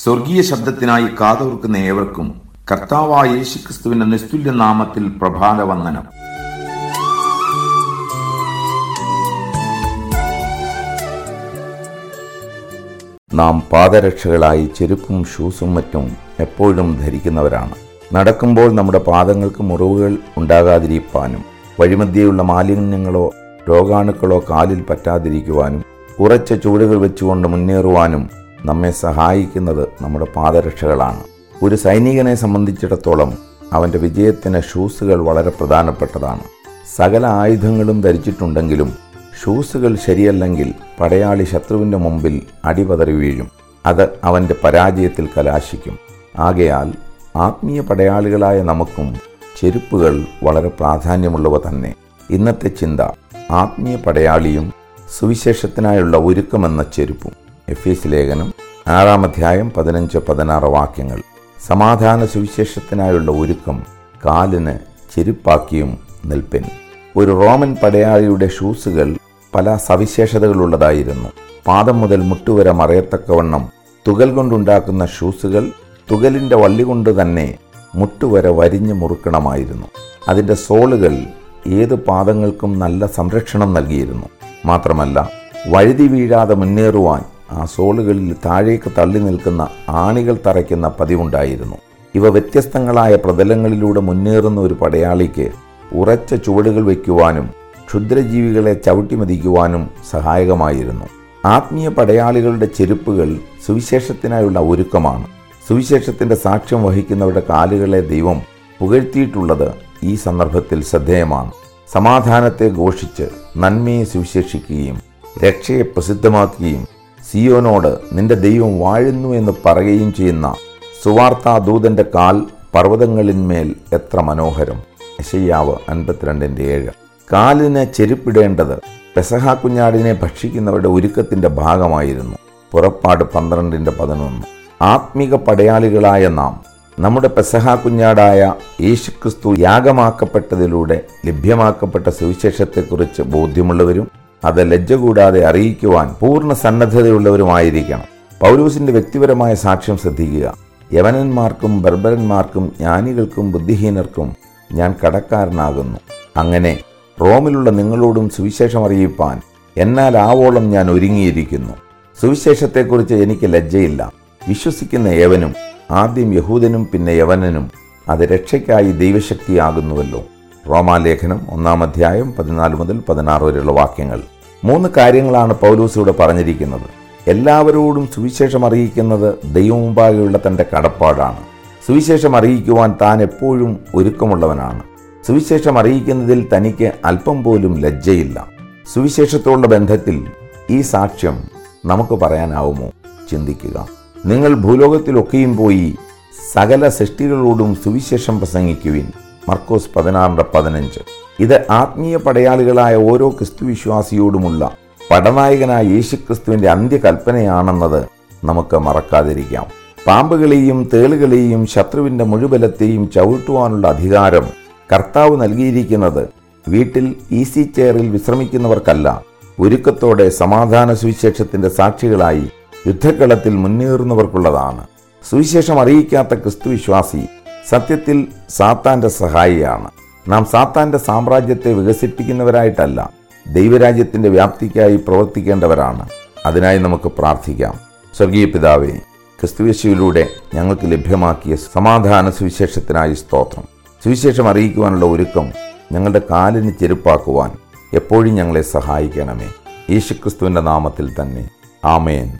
സ്വർഗീയ ശബ്ദത്തിനായി കാതോർക്കുന്ന ഏവർക്കും കർത്താവായ യേശുക്രിസ്തുവിന്റെ നിസ്തുല്യ നാമത്തിൽ പ്രഭാത വന്ദനം. നാം പാദരക്ഷകളായി ചെരുപ്പും ഷൂസും മറ്റും എപ്പോഴും ധരിക്കുന്നവരാണ്. നടക്കുമ്പോൾ നമ്മുടെ പാദങ്ങൾക്ക് മുറിവുകൾ ഉണ്ടാകാതിരിക്കാനും വഴിമധ്യയുള്ള മാലിന്യങ്ങളോ രോഗാണുക്കളോ കാലിൽ പറ്റാതിരിക്കുവാനും ഉറച്ച ചുവടുകൾ വെച്ചുകൊണ്ട് മുന്നേറുവാനും നമ്മെ സഹായിക്കുന്നത് നമ്മുടെ പാദരക്ഷകളാണ്. ഒരു സൈനികനെ സംബന്ധിച്ചിടത്തോളം അവന്റെ വിജയത്തിന് ഷൂസുകൾ വളരെ പ്രധാനപ്പെട്ടതാണ്. സകല ആയുധങ്ങളും ധരിച്ചിട്ടുണ്ടെങ്കിലും ഷൂസുകൾ ശരിയല്ലെങ്കിൽ പടയാളി ശത്രുവിന്റെ മുമ്പിൽ അടിപതറി വീഴും. അത് അവന്റെ പരാജയത്തിൽ കലാശിക്കും. ആകയാൽ ആത്മീയ പടയാളികളായ നമുക്കും ചെരുപ്പുകൾ വളരെ പ്രാധാന്യമുള്ളവ തന്നെ. ഇന്നത്തെ ചിന്ത ആത്മീയ പടയാളിയും സുവിശേഷത്തിനായുള്ള ഒരുക്കമെന്ന ചെരുപ്പും. എഫ് എസ് ലേഖനം ആറാം അധ്യായം പതിനഞ്ച് പതിനാറ് വാക്യങ്ങൾ. സമാധാന സുവിശേഷത്തിനായുള്ള ഒരുക്കം കാലിന് ചെരുപ്പാക്കിയും നിൽപ്പിൻ. ഒരു റോമൻ പടയാളിയുടെ ഷൂസുകൾ പല സവിശേഷതകളുള്ളതായിരുന്നു. പാദം മുതൽ മുട്ടുവരെ മറയത്തക്കവണ്ണം തുകൽ കൊണ്ടുണ്ടാക്കുന്ന ഷൂസുകൾ തുകലിന്റെ വള്ളി കൊണ്ട് തന്നെ മുട്ടുവരെ വരിഞ്ഞു മുറുക്കണമായിരുന്നു. അതിന്റെ സോളുകൾ ഏത് പാദങ്ങൾക്കും നല്ല സംരക്ഷണം നൽകിയിരുന്നു. മാത്രമല്ല വഴുതി വീഴാതെ മുന്നേറുവാൻ ആ സോളുകളിൽ താഴേക്ക് തള്ളി നിൽക്കുന്ന ആണികൾ തറയ്ക്കുന്ന പതിവുണ്ടായിരുന്നു. ഇവ വ്യത്യസ്തങ്ങളായ പ്രതലങ്ങളിലൂടെ മുന്നേറുന്ന ഒരു പടയാളിക്ക് ഉറച്ച ചുവടുകൾ വയ്ക്കുവാനും ക്ഷുദ്രജീവികളെ ചവിട്ടിമതിക്കുവാനും സഹായകമായിരുന്നു. ആത്മീയ പടയാളികളുടെ ചെരുപ്പുകൾ സുവിശേഷത്തിനായുള്ള ഒരുക്കമാണ്. സുവിശേഷത്തിന്റെ സാക്ഷ്യം വഹിക്കുന്നവരുടെ കാലുകളെ ദൈവം പുകഴ്ത്തിയിട്ടുള്ളത് ഈ സന്ദർഭത്തിൽ ശ്രദ്ധേയമാണ്. സമാധാനത്തെ ഘോഷിച്ച് നന്മയെ സുവിശേഷിക്കുകയും രക്ഷയെ പ്രസിദ്ധമാക്കുകയും സിയോനോട് നിന്റെ ദൈവം വാഴുന്നു എന്ന് പറയുകയും ചെയ്യുന്ന സുവാർത്താ ദൂതന്റെ കാൽ പർവതങ്ങളിന്മേൽ എത്ര മനോഹരം. യശയ്യാവ് അൻപത്തിരണ്ടിന്റെ ഏഴ്. കാലിന് ചെരുപ്പിടേണ്ടത് പെസഹ കുഞ്ഞാടിനെ ഭക്ഷിക്കുന്നവരുടെ ഒരുക്കത്തിന്റെ ഭാഗമായിരുന്നു. പുറപ്പാട് പന്ത്രണ്ടിന്റെ പതിനൊന്ന്. ആത്മിക പടയാളികളായ നാം നമ്മുടെ പെസഹ കുഞ്ഞാടായ യേശുക്രിസ്തു യാഗമാക്കപ്പെട്ടതിലൂടെ ലഭ്യമാക്കപ്പെട്ട സുവിശേഷത്തെക്കുറിച്ച് ബോധ്യമുള്ളവരും അത് ലജ്ജ കൂടാതെ അറിയിക്കുവാൻ പൂർണ സന്നദ്ധതയുള്ളവരുമായിരിക്കണം. പൗലൂസിന്റെ വ്യക്തിപരമായ സാക്ഷ്യം ശ്രദ്ധിക്കുക. യവനന്മാർക്കും ബർബരന്മാർക്കും ജ്ഞാനികൾക്കും ബുദ്ധിഹീനർക്കും ഞാൻ കടക്കാരനാകുന്നു. അങ്ങനെ റോമിലുള്ള നിങ്ങളോടും സുവിശേഷം അറിയിപ്പാൻ എന്നാൽ ആവോളം ഞാൻ ഒരുങ്ങിയിരിക്കുന്നു. സുവിശേഷത്തെക്കുറിച്ച് എനിക്ക് ലജ്ജയില്ല. വിശ്വസിക്കുന്ന യവനും ആദ്യം യഹൂദനും പിന്നെ യവനനും അത് രക്ഷയ്ക്കായി ദൈവശക്തിയാകുന്നുവല്ലോ. റോമാലേഖനം ഒന്നാം അധ്യായം പതിനാല് മുതൽ പതിനാറ് വരെയുള്ള വാക്യങ്ങൾ. മൂന്ന് കാര്യങ്ങളാണ് പൗലൂസിലൂടെ പറഞ്ഞിരിക്കുന്നത്. എല്ലാവരോടും സുവിശേഷം അറിയിക്കുന്നത് ദൈവമുമ്പാകെയുള്ള തന്റെ കടപ്പാടാണ്. സുവിശേഷം അറിയിക്കുവാൻ താൻ എപ്പോഴും ഒരുക്കമുള്ളവനാണ്. സുവിശേഷം അറിയിക്കുന്നതിൽ തനിക്ക് അല്പം പോലും ലജ്ജയില്ല. സുവിശേഷത്തോടുള്ള ബന്ധത്തിൽ ഈ സാക്ഷ്യം നമുക്ക് പറയാനാവുമോ? ചിന്തിക്കുക. നിങ്ങൾ ഭൂലോകത്തിലൊക്കെയും പോയി സകല സൃഷ്ടികളോടും സുവിശേഷം പ്രസംഗിക്കുവിൻ. മർക്കോസ് പതിനാറിന്റെ പതിനഞ്ച്. ഇത് ആത്മീയ പടയാളികളായ ഓരോ ക്രിസ്തുവിശ്വാസിയോടുമുള്ള പടനായകനായ യേശുക്രിസ്തുവിന്റെ അന്ത്യകൽപ്പനയാണെന്നത് നമുക്ക് മറക്കാതിരിക്കാം. പാമ്പുകളെയും തേളുകളെയും ശത്രുവിന്റെ മുഴുബലത്തെയും ചവിട്ടുവാനുള്ള അധികാരം കർത്താവ് നൽകിയിരിക്കുന്നത് വീട്ടിൽ ഈസി ചെയറിൽ വിശ്രമിക്കുന്നവർക്കല്ല. ഒരുക്കത്തോടെ സമാധാന സുവിശേഷത്തിന്റെ സാക്ഷികളായി യുദ്ധക്കളത്തിൽ മുന്നേറുന്നവർക്കുള്ളതാണ്. സുവിശേഷം അറിയിക്കാത്ത ക്രിസ്തുവിശ്വാസി സത്യത്തിൽ സാത്താന്റെ സഹായിയാണ്. നാം സാത്താന്റെ സാമ്രാജ്യത്തെ വികസിപ്പിക്കുന്നവരായിട്ടല്ല ദൈവരാജ്യത്തിന്റെ വ്യാപ്തിക്കായി പ്രവർത്തിക്കേണ്ടവരാണ്. അതിനായി നമുക്ക് പ്രാർത്ഥിക്കാം. സ്വർഗീയ പിതാവേ ക്രിസ്തുവേശുവിലൂടെ ഞങ്ങൾക്ക് ലഭ്യമാക്കിയ സമാധാന സുവിശേഷത്തിനായി സ്തോത്രം. സുവിശേഷം അറിയിക്കുവാനുള്ള ഒരുക്കം ഞങ്ങളുടെ കാലിന് ചെരുപ്പാക്കുവാൻ എപ്പോഴും ഞങ്ങളെ സഹായിക്കണമേ. യേശുക്രിസ്തുവിന്റെ നാമത്തിൽ തന്നെ. ആമേൻ.